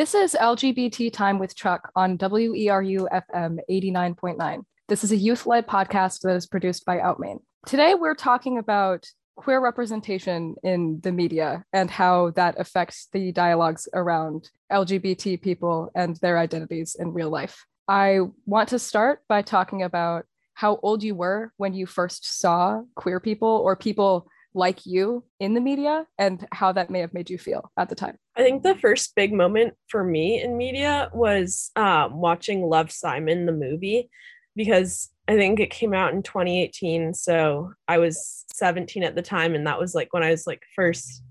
This is LGBT Time with Chuck on WERU FM 89.9. This is a youth led podcast that is produced by OUT Maine. Today, we're talking about queer representation in the media and how that affects the dialogues around LGBT people and their identities in real life. I want to start by talking about how old you were when you first saw queer people or people like you in the media and how that may have made you feel at the time. I think the first big moment for me in media was um, watching Love Simon, the movie, because I think it came out in 2018. So I was 17 at the time. And that was like when I was like first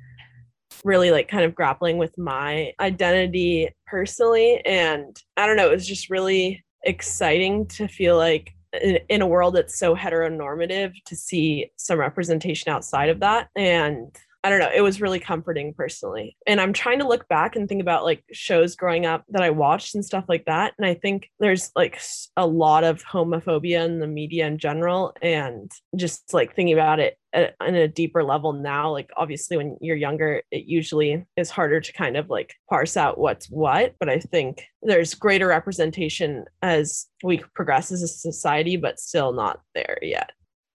really like kind of grappling with my identity personally. And I don't know, it was just really exciting to feel like in, a world that's so heteronormative to see some representation outside of that. And I don't know, it was really comforting personally. And I'm trying to look back and think about like shows growing up that I watched and stuff like that. And I think there's like a lot of homophobia in the media in general. And just like thinking about it uh, at, on a deeper level now, like obviously when you're younger, it usually is harder to kind of like parse out what's what. But I think there's greater representation as we progress as a society, but still not there yet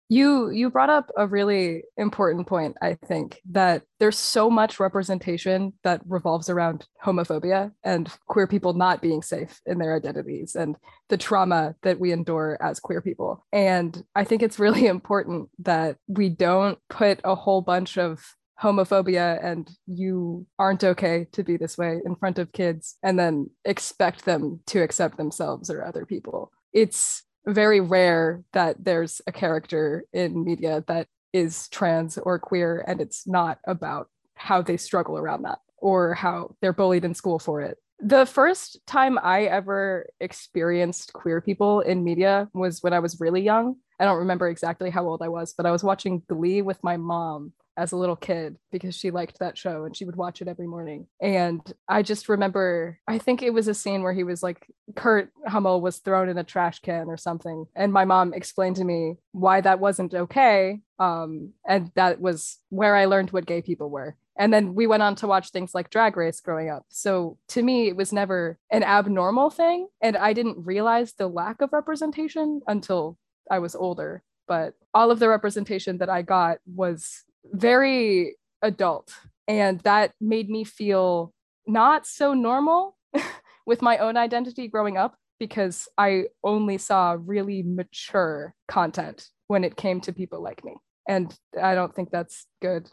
you you brought up a really important point i think that there's so much representation that revolves around homophobia and queer people not being safe in their identities and the trauma that we endure as queer people. And i think it's really important that we don't put a whole bunch of homophobia and you aren't okay to be this way in front of kids and then expect them to accept themselves or other people. It's very rare that there's a character in media that is trans or queer and it's not about how they struggle around that or how they're bullied in school for it. The first time I ever experienced queer people in media was when I was really young. I don't remember exactly how old I was, but I was watching Glee with my mom as a little kid because she liked that show and she would watch it every morning. And I just remember, I think it was a scene where he was like, Kurt Hummel was thrown in a trash can or something. And my mom explained to me why that wasn't okay. Um, and that was where I learned what gay people were. And then we went on to watch things like Drag Race growing up. So to me, it was never an abnormal thing. And I didn't realize the lack of representation until I was older. But all of the representation that I got was very adult. And that made me feel not so normal with my own identity growing up because I only saw really mature content when it came to people like me. And I don't think that's good.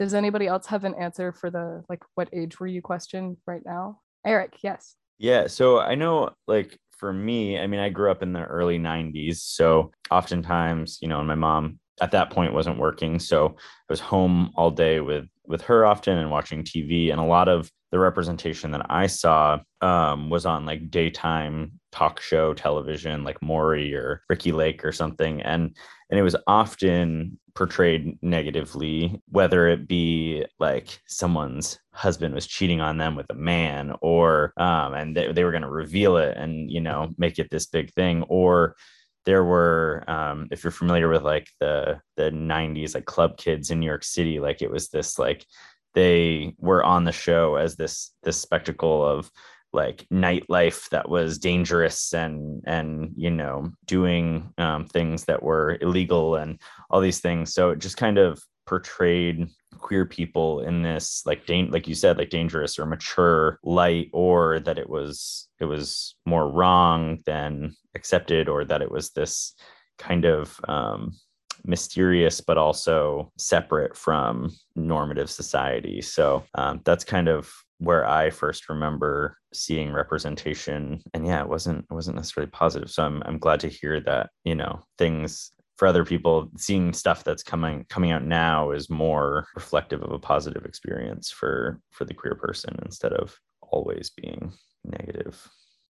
Does anybody else have an answer for the like what age were you question right now? Eric, yes. Yeah, so I know like for me, I mean, I grew up in the early 90s. So oftentimes, you know, my mom at that point wasn't working. So i was home all day with with her often and watching tv and a lot of the representation that i saw um, was on like daytime talk show television like maury or ricki lake or something. And and it was often portrayed negatively whether it be like someone's husband was cheating on them with a man or um, and they, they were going to reveal it and you know make it this big thing or there were um, if you're familiar with like the the 90s like club kids in new york city like it was this like they were on the show as this this spectacle of like nightlife that was dangerous and and you know doing um, things that were illegal and all these things. So it just kind of portrayed queer people in this like dan- like you said like dangerous or mature light or that it was it was more wrong than accepted or that it was this kind of um, mysterious but also separate from normative society. So um, that's kind of where i first remember seeing representation. And yeah it wasn't it wasn't necessarily positive. So i'm, I'm glad to hear that you know things for other people seeing stuff that's coming coming out now is more reflective of a positive experience for for the queer person instead of always being negative.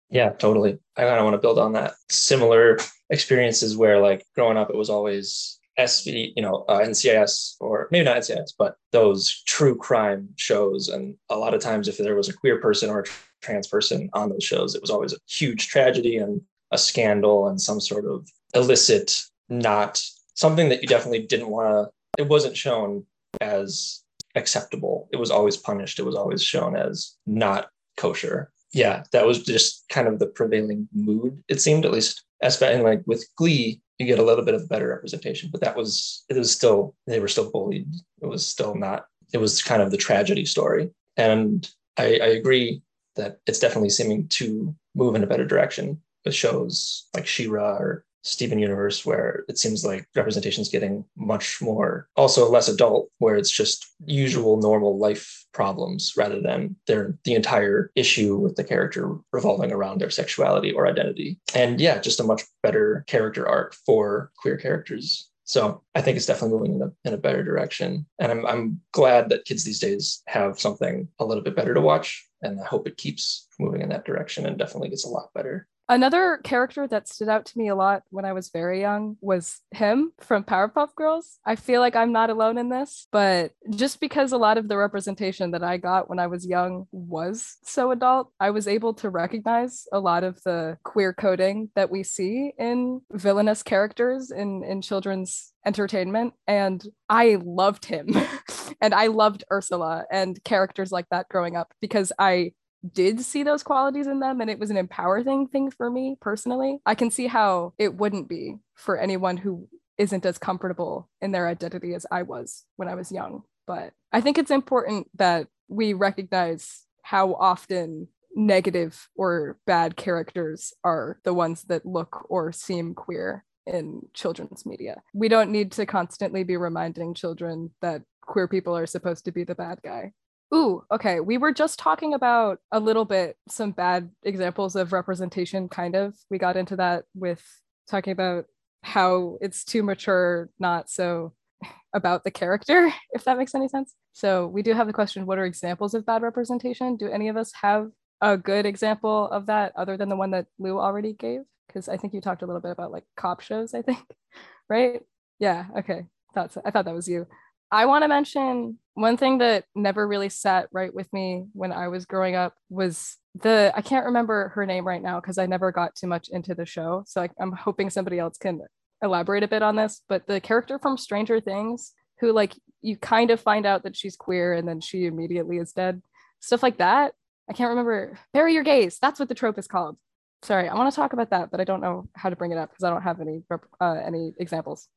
Yeah totally. I kind of want to build on that. Similar experiences where like growing up it was always SV, you know, uh, NCIS or maybe not NCIS, but those true crime shows. And a lot of times, if there was a queer person or a trans person on those shows, it was always a huge tragedy and a scandal and some sort of illicit not something that you definitely didn't want to, it wasn't shown as acceptable. It was always punished. It was always shown as not kosher. Yeah, that was just kind of the prevailing mood. It seemed at least as and like with Glee, you get a little bit of better representation, but that was it was still they were still bullied. It was still not. It was kind of the tragedy story, and I, I agree that it's definitely seeming to move in a better direction with shows like She-Ra or Steven Universe, where it seems like representation is getting much more, also less adult, where it's just usual normal life problems rather than their the entire issue with the character revolving around their sexuality or identity. And yeah, just a much better character arc for queer characters. So I think it's definitely moving in a, in a better direction. And I'm, I'm glad that kids these days have something a little bit better to watch. And I hope it keeps moving in that direction and definitely gets a lot better. Another character that stood out to me a lot when I was very young was him from Powerpuff Girls. I feel like I'm not alone in this, but just because a lot of the representation that I got when I was young was so adult, I was able to recognize a lot of the queer coding that we see in villainous characters in, in children's entertainment. And I loved him. and I loved Ursula and characters like that growing up because I did see those qualities in them and it was an empowering thing for me personally, I can see how it wouldn't be for anyone who isn't as comfortable in their identity as I was when I was young. But I think it's important that we recognize how often negative or bad characters are the ones that look or seem queer in children's media. We don't need to constantly be reminding children that queer people are supposed to be the bad guy. Ooh, okay. We were just talking about a little bit some bad examples of representation, kind of. We got into that with talking about how it's too mature, not so about the character, if that makes any sense. So we do have the question what are examples of bad representation? Do any of us have a good example of that other than the one that Lou already gave? Because I think you talked a little bit about like cop shows, I think, right? Yeah, okay. That's I thought that was you. I want to mention one thing that never really sat right with me when I was growing up was the I can't remember her name right now because I never got too much into the show. So I, I'm hoping somebody else can elaborate a bit on this. But the character from Stranger Things, who like you kind of find out that she's queer and then she immediately is dead, stuff like that. I can't remember. Bury your gays. That's what the trope is called. Sorry, I want to talk about that, but I don't know how to bring it up because I don't have any uh, any examples.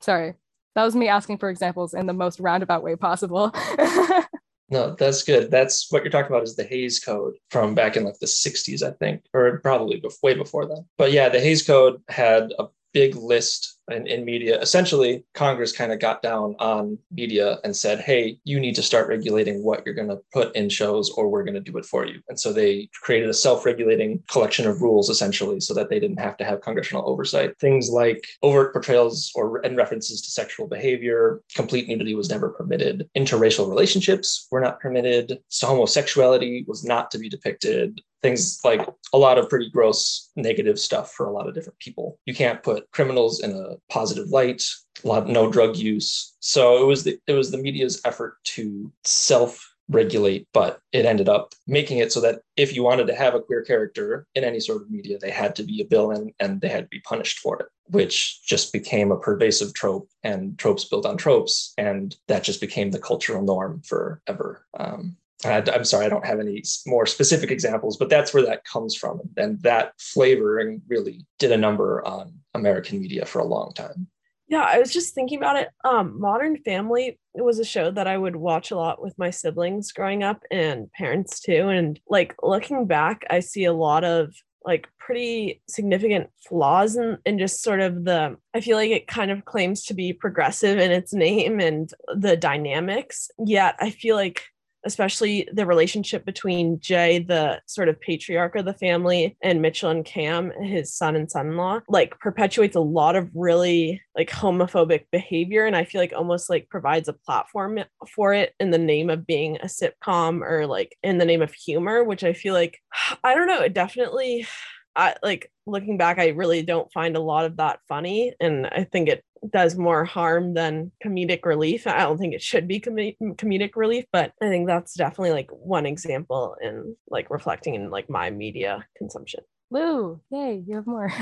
Sorry that was me asking for examples in the most roundabout way possible. no, that's good. That's what you're talking about is the Hays Code from back in like the 60s, I think, or probably way before that. But yeah, the Hays Code had a big list in, in media. Essentially, Congress kind of got down on media and said, hey, you need to start regulating what you're going to put in shows or we're going to do it for you. And so they created a self regulating collection of rules essentially so that they didn't have to have congressional oversight. Things like overt portrayals or and references to sexual behavior, complete nudity was never permitted, interracial relationships were not permitted, so homosexuality was not to be depicted, things like a lot of pretty gross negative stuff for a lot of different people. You can't put criminals in a positive light, a lot no drug use. So it was the it was the media's effort to self regulate, but it ended up making it so that if you wanted to have a queer character in any sort of media, they had to be a villain and they had to be punished for it, which just became a pervasive trope and tropes built on tropes. And that just became the cultural norm forever. Um, I'm sorry, I don't have any more specific examples, but that's where that comes from. And that flavoring really did a number on American media for a long time. Yeah, I was just thinking about it. Um, Modern Family was a show that I would watch a lot with my siblings growing up and parents too. And like looking back, I see a lot of like pretty significant flaws in, in just sort of the i feel like it kind of claims to be progressive in its name and the dynamics yet i feel like especially the relationship between Jay, the sort of patriarch of the family, and Mitchell and Cam, his son and son-in-law, like perpetuates a lot of really like homophobic behavior. And I feel like almost like provides a platform for it in the name of being a sitcom or like in the name of humor, which I feel like I don't know, it definitely I like looking back, I really don't find a lot of that funny. And I think it does more harm than comedic relief. I don't think it should be com- comedic relief, but I think that's definitely like one example in like reflecting in like my media consumption. Lou, yay, you have more.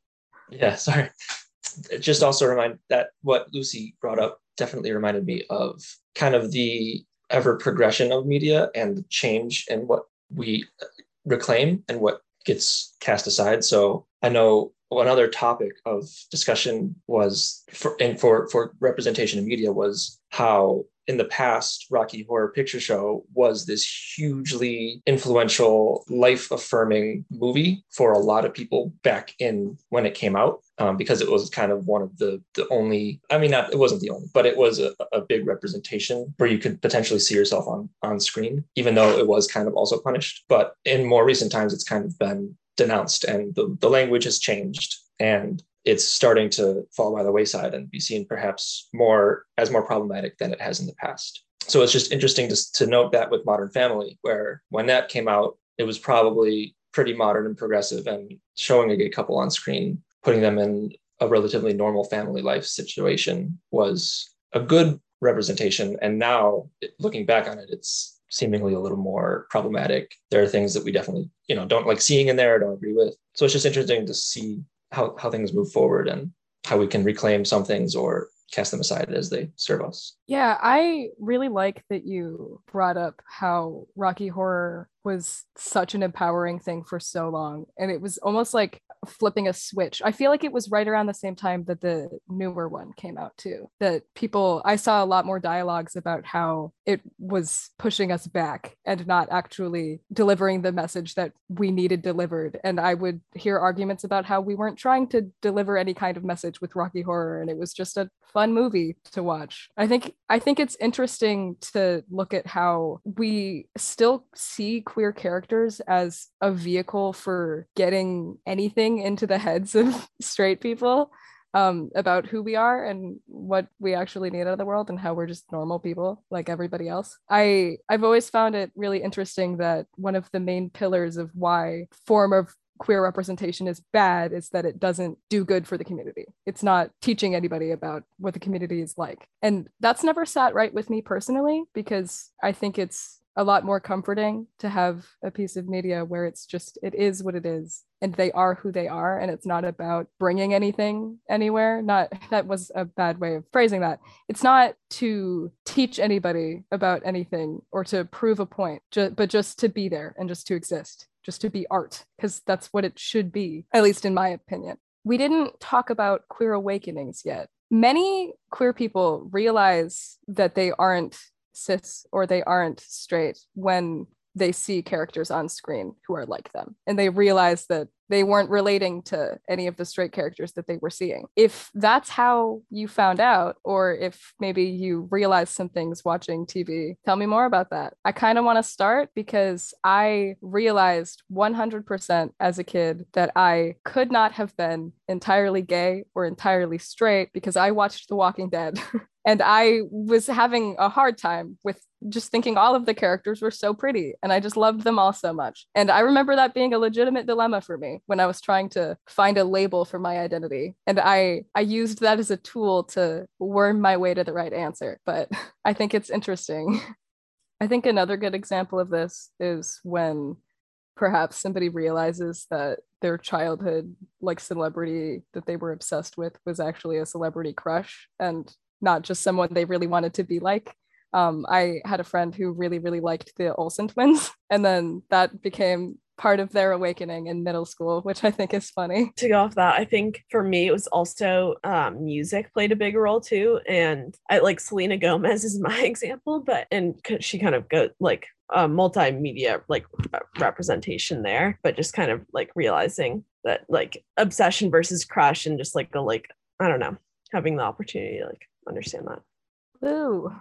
yeah, sorry. It just also remind that what Lucy brought up definitely reminded me of kind of the ever progression of media and the change in what we uh, reclaim and what gets cast aside. So I know another topic of discussion was for and for for representation in media was how in the past rocky horror picture show was this hugely influential life affirming movie for a lot of people back in when it came out um, because it was kind of one of the the only i mean not it wasn't the only but it was a, a big representation where you could potentially see yourself on on screen even though it was kind of also punished. But in more recent times it's kind of been denounced and the, the language has changed and it's starting to fall by the wayside and be seen perhaps more as more problematic than it has in the past. So it's just interesting to, to note that with modern family where when that came out it was probably pretty modern and progressive and showing a gay couple on screen putting them in a relatively normal family life situation was a good representation and now looking back on it it's seemingly a little more problematic. There are things that we definitely, you know, don't like seeing in there, don't agree with. So it's just interesting to see how, how things move forward and how we can reclaim some things or cast them aside as they serve us. Yeah, I really like that you brought up how Rocky Horror was such an empowering thing for so long. And it was almost like flipping a switch. I feel like it was right around the same time that the newer one came out too. That people I saw a lot more dialogues about how it was pushing us back and not actually delivering the message that we needed delivered. And I would hear arguments about how we weren't trying to deliver any kind of message with Rocky Horror and it was just a fun movie to watch. I think I think it's interesting to look at how we still see queer characters as a vehicle for getting anything into the heads of straight people um, about who we are and what we actually need out of the world and how we're just normal people like everybody else. I I've always found it really interesting that one of the main pillars of why form of queer representation is bad is that it doesn't do good for the community. It's not teaching anybody about what the community is like. And that's never sat right with me personally because I think it's a lot more comforting to have a piece of media where it's just it is what it is and they are who they are and it's not about bringing anything anywhere not that was a bad way of phrasing that it's not to teach anybody about anything or to prove a point ju- but just to be there and just to exist just to be art because that's what it should be at least in my opinion. We didn't talk about queer awakenings yet. Many queer people realize that they aren't cis or they aren't straight when they see characters on screen who are like them and they realize that they weren't relating to any of the straight characters that they were seeing. If that's how you found out, or if maybe you realized some things watching TV, tell me more about that. I kind of want to start because I realized 100% as a kid that I could not have been entirely gay or entirely straight because I watched The Walking Dead. and I was having a hard time with just thinking all of the characters were so pretty and I just loved them all so much. And I remember that being a legitimate dilemma for when I was trying to find a label for my identity. And I I used that as a tool to worm my way to the right answer. But I think it's interesting. I think another good example of this is when perhaps somebody realizes that their childhood like celebrity that they were obsessed with was actually a celebrity crush and not just someone they really wanted to be like. Um, I had a friend who really, really liked the Olsen twins, and then that became part of their awakening in middle school, which I think is funny. To go off that, I think for me it was also um, music played a big role too, and I like Selena Gomez is my example, but and she kind of go like uh, multimedia like representation there, but just kind of like realizing that like obsession versus crush and just like the like I don't know having the opportunity to like understand that. Ooh.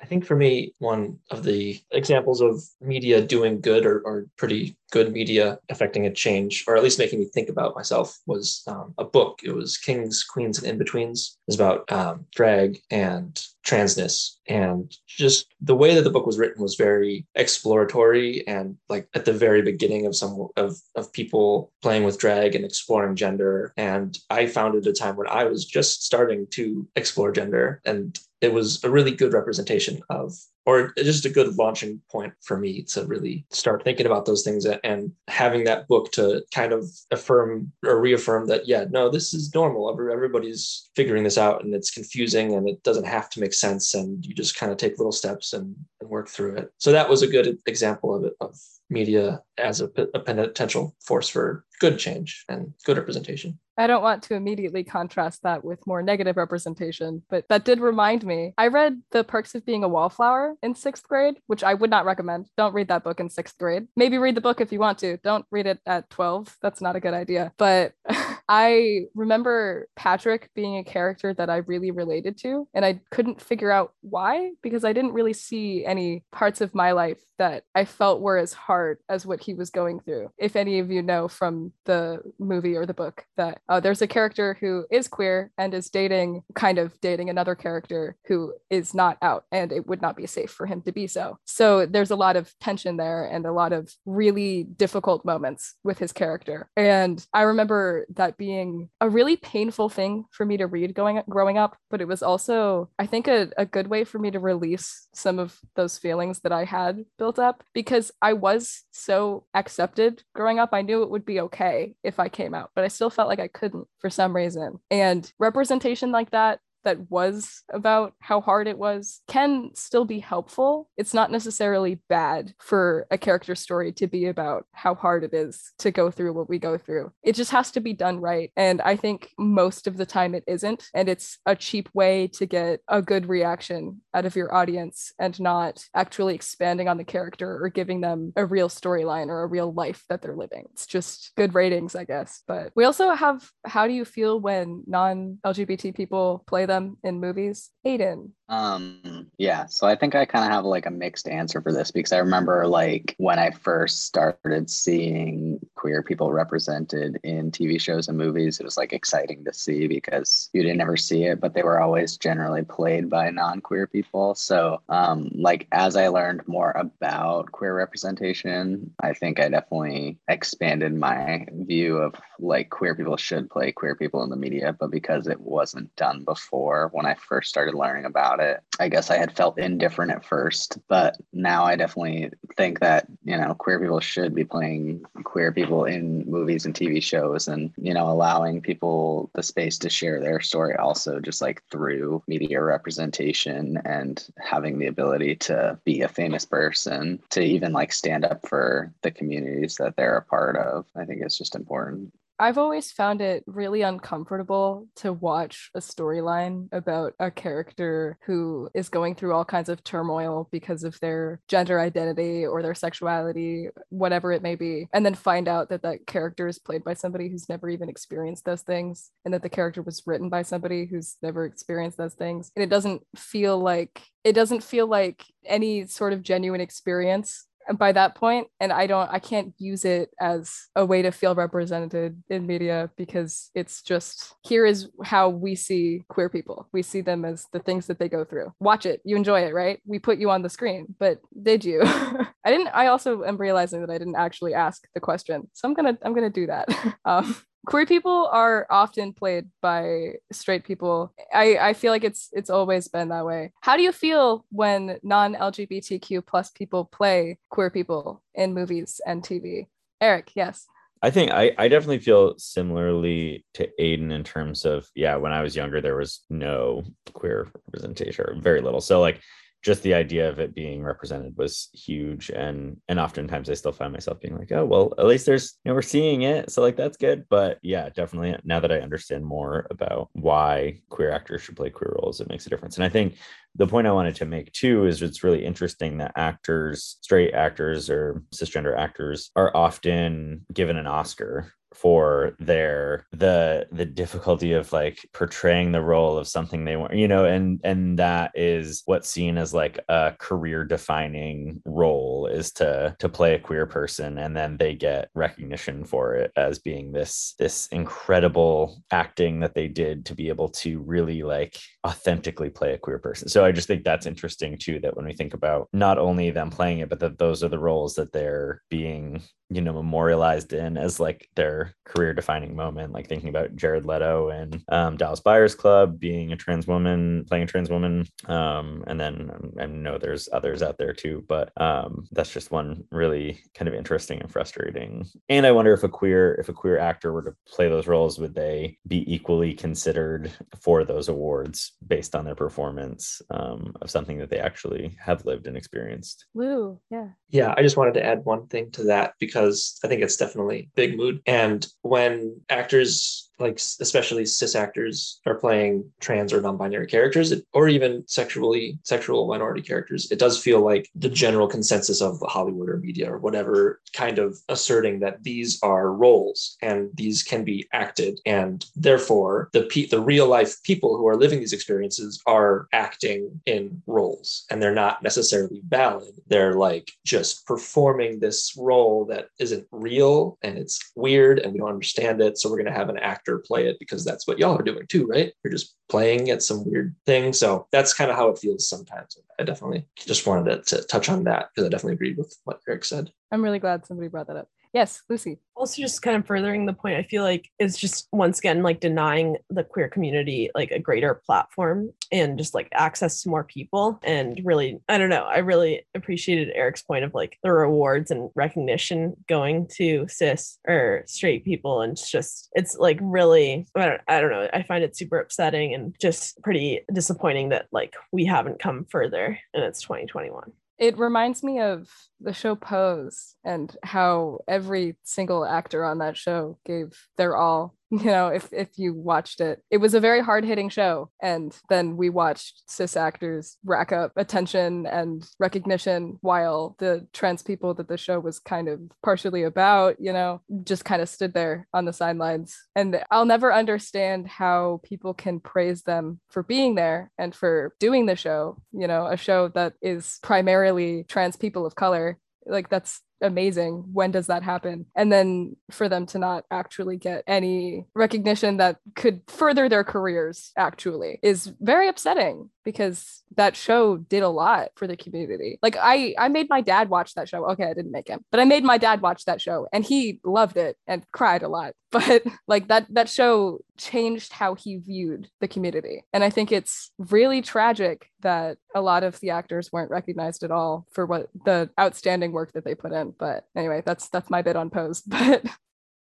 I think for me, one of the examples of media doing good or, or pretty good media affecting a change, or at least making me think about myself, was um, a book. It was Kings, Queens, and In-Betweens. It was about um, drag and transness. And just the way that the book was written was very exploratory and like at the very beginning of some of, of people playing with drag and exploring gender. And I found it a time when I was just starting to explore gender. And it was a really good representation of or just a good launching point for me to really start thinking about those things and having that book to kind of affirm or reaffirm that yeah no this is normal. Everybody's figuring this out and it's confusing and it doesn't have to make sense and you just kind of take little steps and, and work through it. So that was a good example of it of media as a, a potential force for good change and good representation. I don't want to immediately contrast that with more negative representation, but that did remind me. I read The Perks of Being a Wallflower in sixth grade, which I would not recommend. Don't read that book in sixth grade. Maybe read the book if you want to. Don't read it at 12. That's not a good idea. But I remember Patrick being a character that I really related to, and I couldn't figure out why because I didn't really see any parts of my life that I felt were as hard as what he was going through. If any of you know from the movie or the book that uh, there's a character who is queer and is dating, kind of dating another character who is not out, and it would not be safe for him to be so. So there's a lot of tension there and a lot of really difficult moments with his character. And I remember that being a really painful thing for me to read going growing up, but it was also, I think, a, a good way for me to release some of those feelings that I had built up because I was so accepted growing up. I knew it would be okay okay if I came out, but I still felt like I couldn't for some reason. And representation like that that was about how hard it was can still be helpful. It's not necessarily bad for a character story to be about how hard it is to go through what we go through. It just has to be done right. And I think most of the time it isn't. And it's a cheap way to get a good reaction out of your audience and not actually expanding on the character or giving them a real storyline or a real life that they're living. It's just good ratings, I guess. But we also have how do you feel when non LGBT people play them in movies. Aiden, um, yeah, so I think I kind of have like a mixed answer for this because I remember like when I first started seeing queer people represented in TV shows and movies, it was like exciting to see because you didn't ever see it, but they were always generally played by non-queer people. So, um, like as I learned more about queer representation, I think I definitely expanded my view of like queer people should play queer people in the media, but because it wasn't done before when I first started learning about it. I guess I had felt indifferent at first, but now I definitely think that, you know, queer people should be playing queer people in movies and TV shows and, you know, allowing people the space to share their story also just like through media representation and having the ability to be a famous person to even like stand up for the communities that they're a part of. I think it's just important. I've always found it really uncomfortable to watch a storyline about a character who is going through all kinds of turmoil because of their gender identity or their sexuality, whatever it may be, and then find out that that character is played by somebody who's never even experienced those things and that the character was written by somebody who's never experienced those things. And it doesn't feel like it doesn't feel like any sort of genuine experience by that point and i don't i can't use it as a way to feel represented in media because it's just here is how we see queer people. We see them as the things that they go through. Watch it. You enjoy it right? We put you on the screen but did you? I didn't i also am realizing that i didn't actually ask the question. So i'm gonna i'm gonna do that. Um queer people are often played by straight people. I i feel like it's it's always been that way. How do you feel when non-lgbtq plus people play queer people in movies and tv eric yes. I think I, I definitely feel similarly to Aiden in terms of yeah, when I was younger there was no queer representation or very little. So like just the idea of it being represented was huge. And and oftentimes i still find myself being like oh well at least there's you know we're seeing it. So like that's good. But yeah definitely now that i understand more about why queer actors should play queer roles it makes a difference. And i think the point i wanted to make too is it's really interesting that actors straight actors or cisgender actors are often given an oscar for their the the difficulty of like portraying the role of something they want you know and and that is what's seen as like a career defining role is to to play a queer person and then they get recognition for it as being this this incredible acting that they did to be able to really like authentically play a queer person. So i just think that's interesting too that when we think about not only them playing it but that those are the roles that they're being you know memorialized in as like their their career defining moment, like thinking about Jared Leto and um, Dallas Buyers Club being a trans woman, playing a trans woman. Um, and then I know there's others out there too, but um, that's just one really kind of interesting and frustrating. And I wonder if a queer, if a queer actor were to play those roles, would they be equally considered for those awards based on their performance um, of something that they actually have lived and experienced? Woo, yeah. Yeah, I just wanted to add one thing to that because I think it's definitely big mood. And when actors like especially cis actors are playing trans or non-binary characters or even sexually sexual minority characters it does feel like the general consensus of hollywood or media or whatever kind of asserting that these are roles and these can be acted and therefore the pe- the real life people who are living these experiences are acting in roles and they're not necessarily valid. They're like just performing this role that isn't real and it's weird and we don't understand it so we're going to have an actor actor play it because that's what y'all are doing too, right? You're just playing at some weird thing. So that's kind of how it feels sometimes. I definitely just wanted to, to touch on that because I definitely agreed with what Eric said. I'm really glad somebody brought that up. Yes, Lucy. Also, just kind of furthering the point, I feel like it's just once again like denying the queer community like a greater platform and just like access to more people. And really, I don't know, I really appreciated Eric's point of like the rewards and recognition going to cis or straight people. And it's just, it's like really, I don't, I don't know, I find it super upsetting and just pretty disappointing that like we haven't come further and it's 2021. It reminds me of the show Pose and how every single actor on that show gave their all. You know, if if you watched it, it was a very hard hitting show. And then we watched cis actors rack up attention and recognition while the trans people that the show was kind of partially about, you know, just kind of stood there on the sidelines. And I'll never understand how people can praise them for being there and for doing the show, you know, a show that is primarily trans people of color like that's amazing. When does that happen? And then for them to not actually get any recognition that could further their careers actually is very upsetting because that show did a lot for the community. Like I I made my dad watch that show. Okay, I didn't make him. But I made my dad watch that show and he loved it and cried a lot. But like that that show changed how he viewed the community. And I think it's really tragic that a lot of the actors weren't recognized at all for what the outstanding work that they put in. But anyway, that's that's my bit on pose. But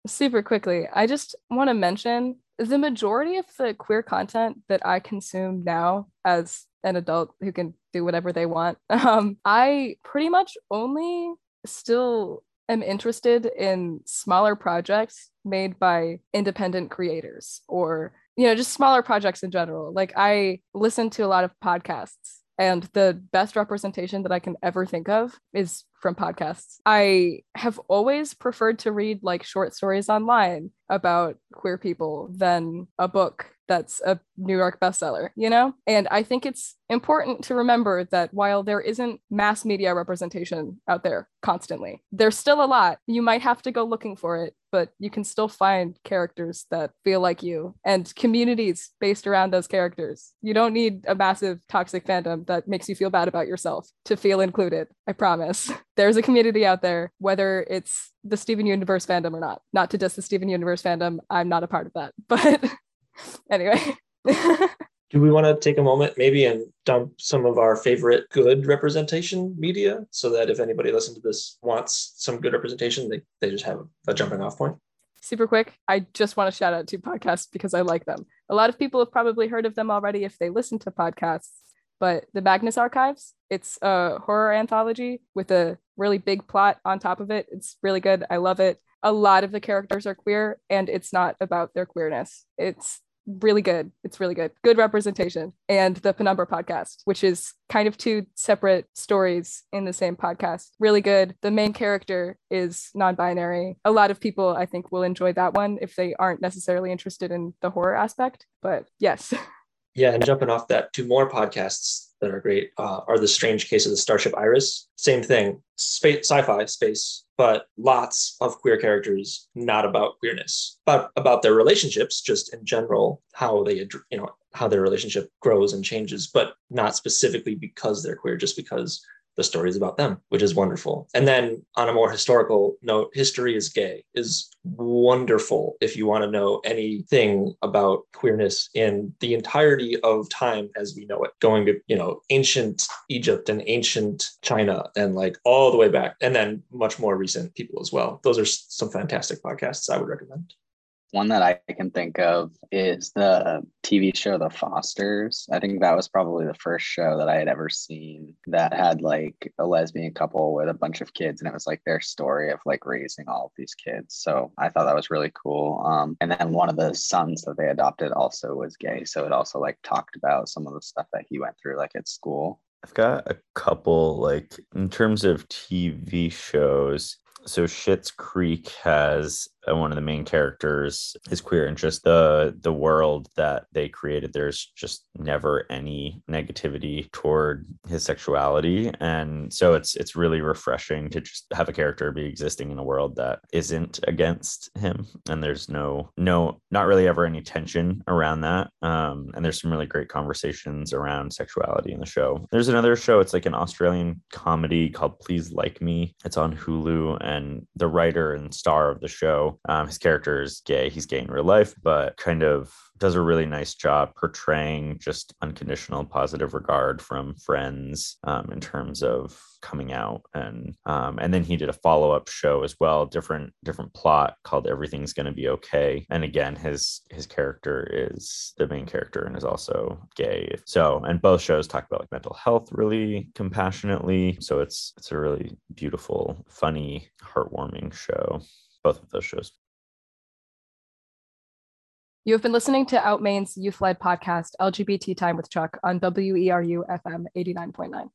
super quickly, I just want to mention the majority of the queer content that I consume now as an adult who can do whatever they want, um, I pretty much only still am interested in smaller projects made by independent creators or you know just smaller projects in general. Like i listen to a lot of podcasts and the best representation that I can ever think of is from podcasts. I have always preferred to read like short stories online about queer people than a book that's a New York bestseller, you know? And I think it's important to remember that while there isn't mass media representation out there constantly, there's still a lot. You might have to go looking for it, but you can still find characters that feel like you and communities based around those characters. You don't need a massive toxic fandom that makes you feel bad about yourself to feel included. I promise. There's a community out there, whether it's the Steven Universe fandom or not. Not to diss the Steven Universe fandom, I'm not a part of that. But anyway. Do we want to take a moment maybe and dump some of our favorite good representation media so that if anybody listening to this wants some good representation, they, they just have a jumping off point? Super quick, I just want to shout out two podcasts because I like them. A lot of people have probably heard of them already if they listen to podcasts, but the Magnus Archives, it's a horror anthology with a really big plot on top of it. It's really good. I love it. A lot of the characters are queer and it's not about their queerness. It's really good. It's really good. Good representation. And the Penumbra podcast, which is kind of two separate stories in the same podcast. Really good. The main character is non binary. A lot of people, I think, will enjoy that one if they aren't necessarily interested in the horror aspect. But yes. Yeah. And jumping off that, two more podcasts that are great uh, are The Strange Case of the Starship Iris. Same thing, space, sci fi, space, but lots of queer characters, not about queerness, but about their relationships, just in general, how they, you know, how their relationship grows and changes, but not specifically because they're queer, just because the stories about them, which is wonderful. And then on a more historical note, History is Gay is wonderful if you want to know anything about queerness in the entirety of time as we know it, going to, you know, ancient Egypt and ancient China and like all the way back, and then much more recent people as well. Those are some fantastic podcasts I would recommend. One that I can think of is the TV show The Fosters. I think that was probably the first show that I had ever seen that had like a lesbian couple with a bunch of kids, and it was like their story of like raising all of these kids. So I thought that was really cool. Um, and then one of the sons that they adopted also was gay, so it also like talked about some of the stuff that he went through like at school. I've got a couple like in terms of TV shows. So Schitt's Creek has one of the main characters is queer just the the world that they created there's just never any negativity toward his sexuality. And so it's it's really refreshing to just have a character be existing in a world that isn't against him. And there's no no not really ever any tension around that. Um, and there's some really great conversations around sexuality in the show. There's another show it's like an australian comedy called please like me. It's on hulu and the writer and star of the show um, his character is gay. He's gay in real life, but kind of does a really nice job portraying just unconditional positive regard from friends um, in terms of coming out. And um, and then he did a follow-up show as well different different plot called everything's gonna be okay. And again his his character is the main character and is also gay. So and both shows talk about like mental health really compassionately. So it's it's a really beautiful funny heartwarming show both of those shows. You have been listening to OUT Maine's youth led podcast, LGBT Time with Chuck, on WERU FM 89.9.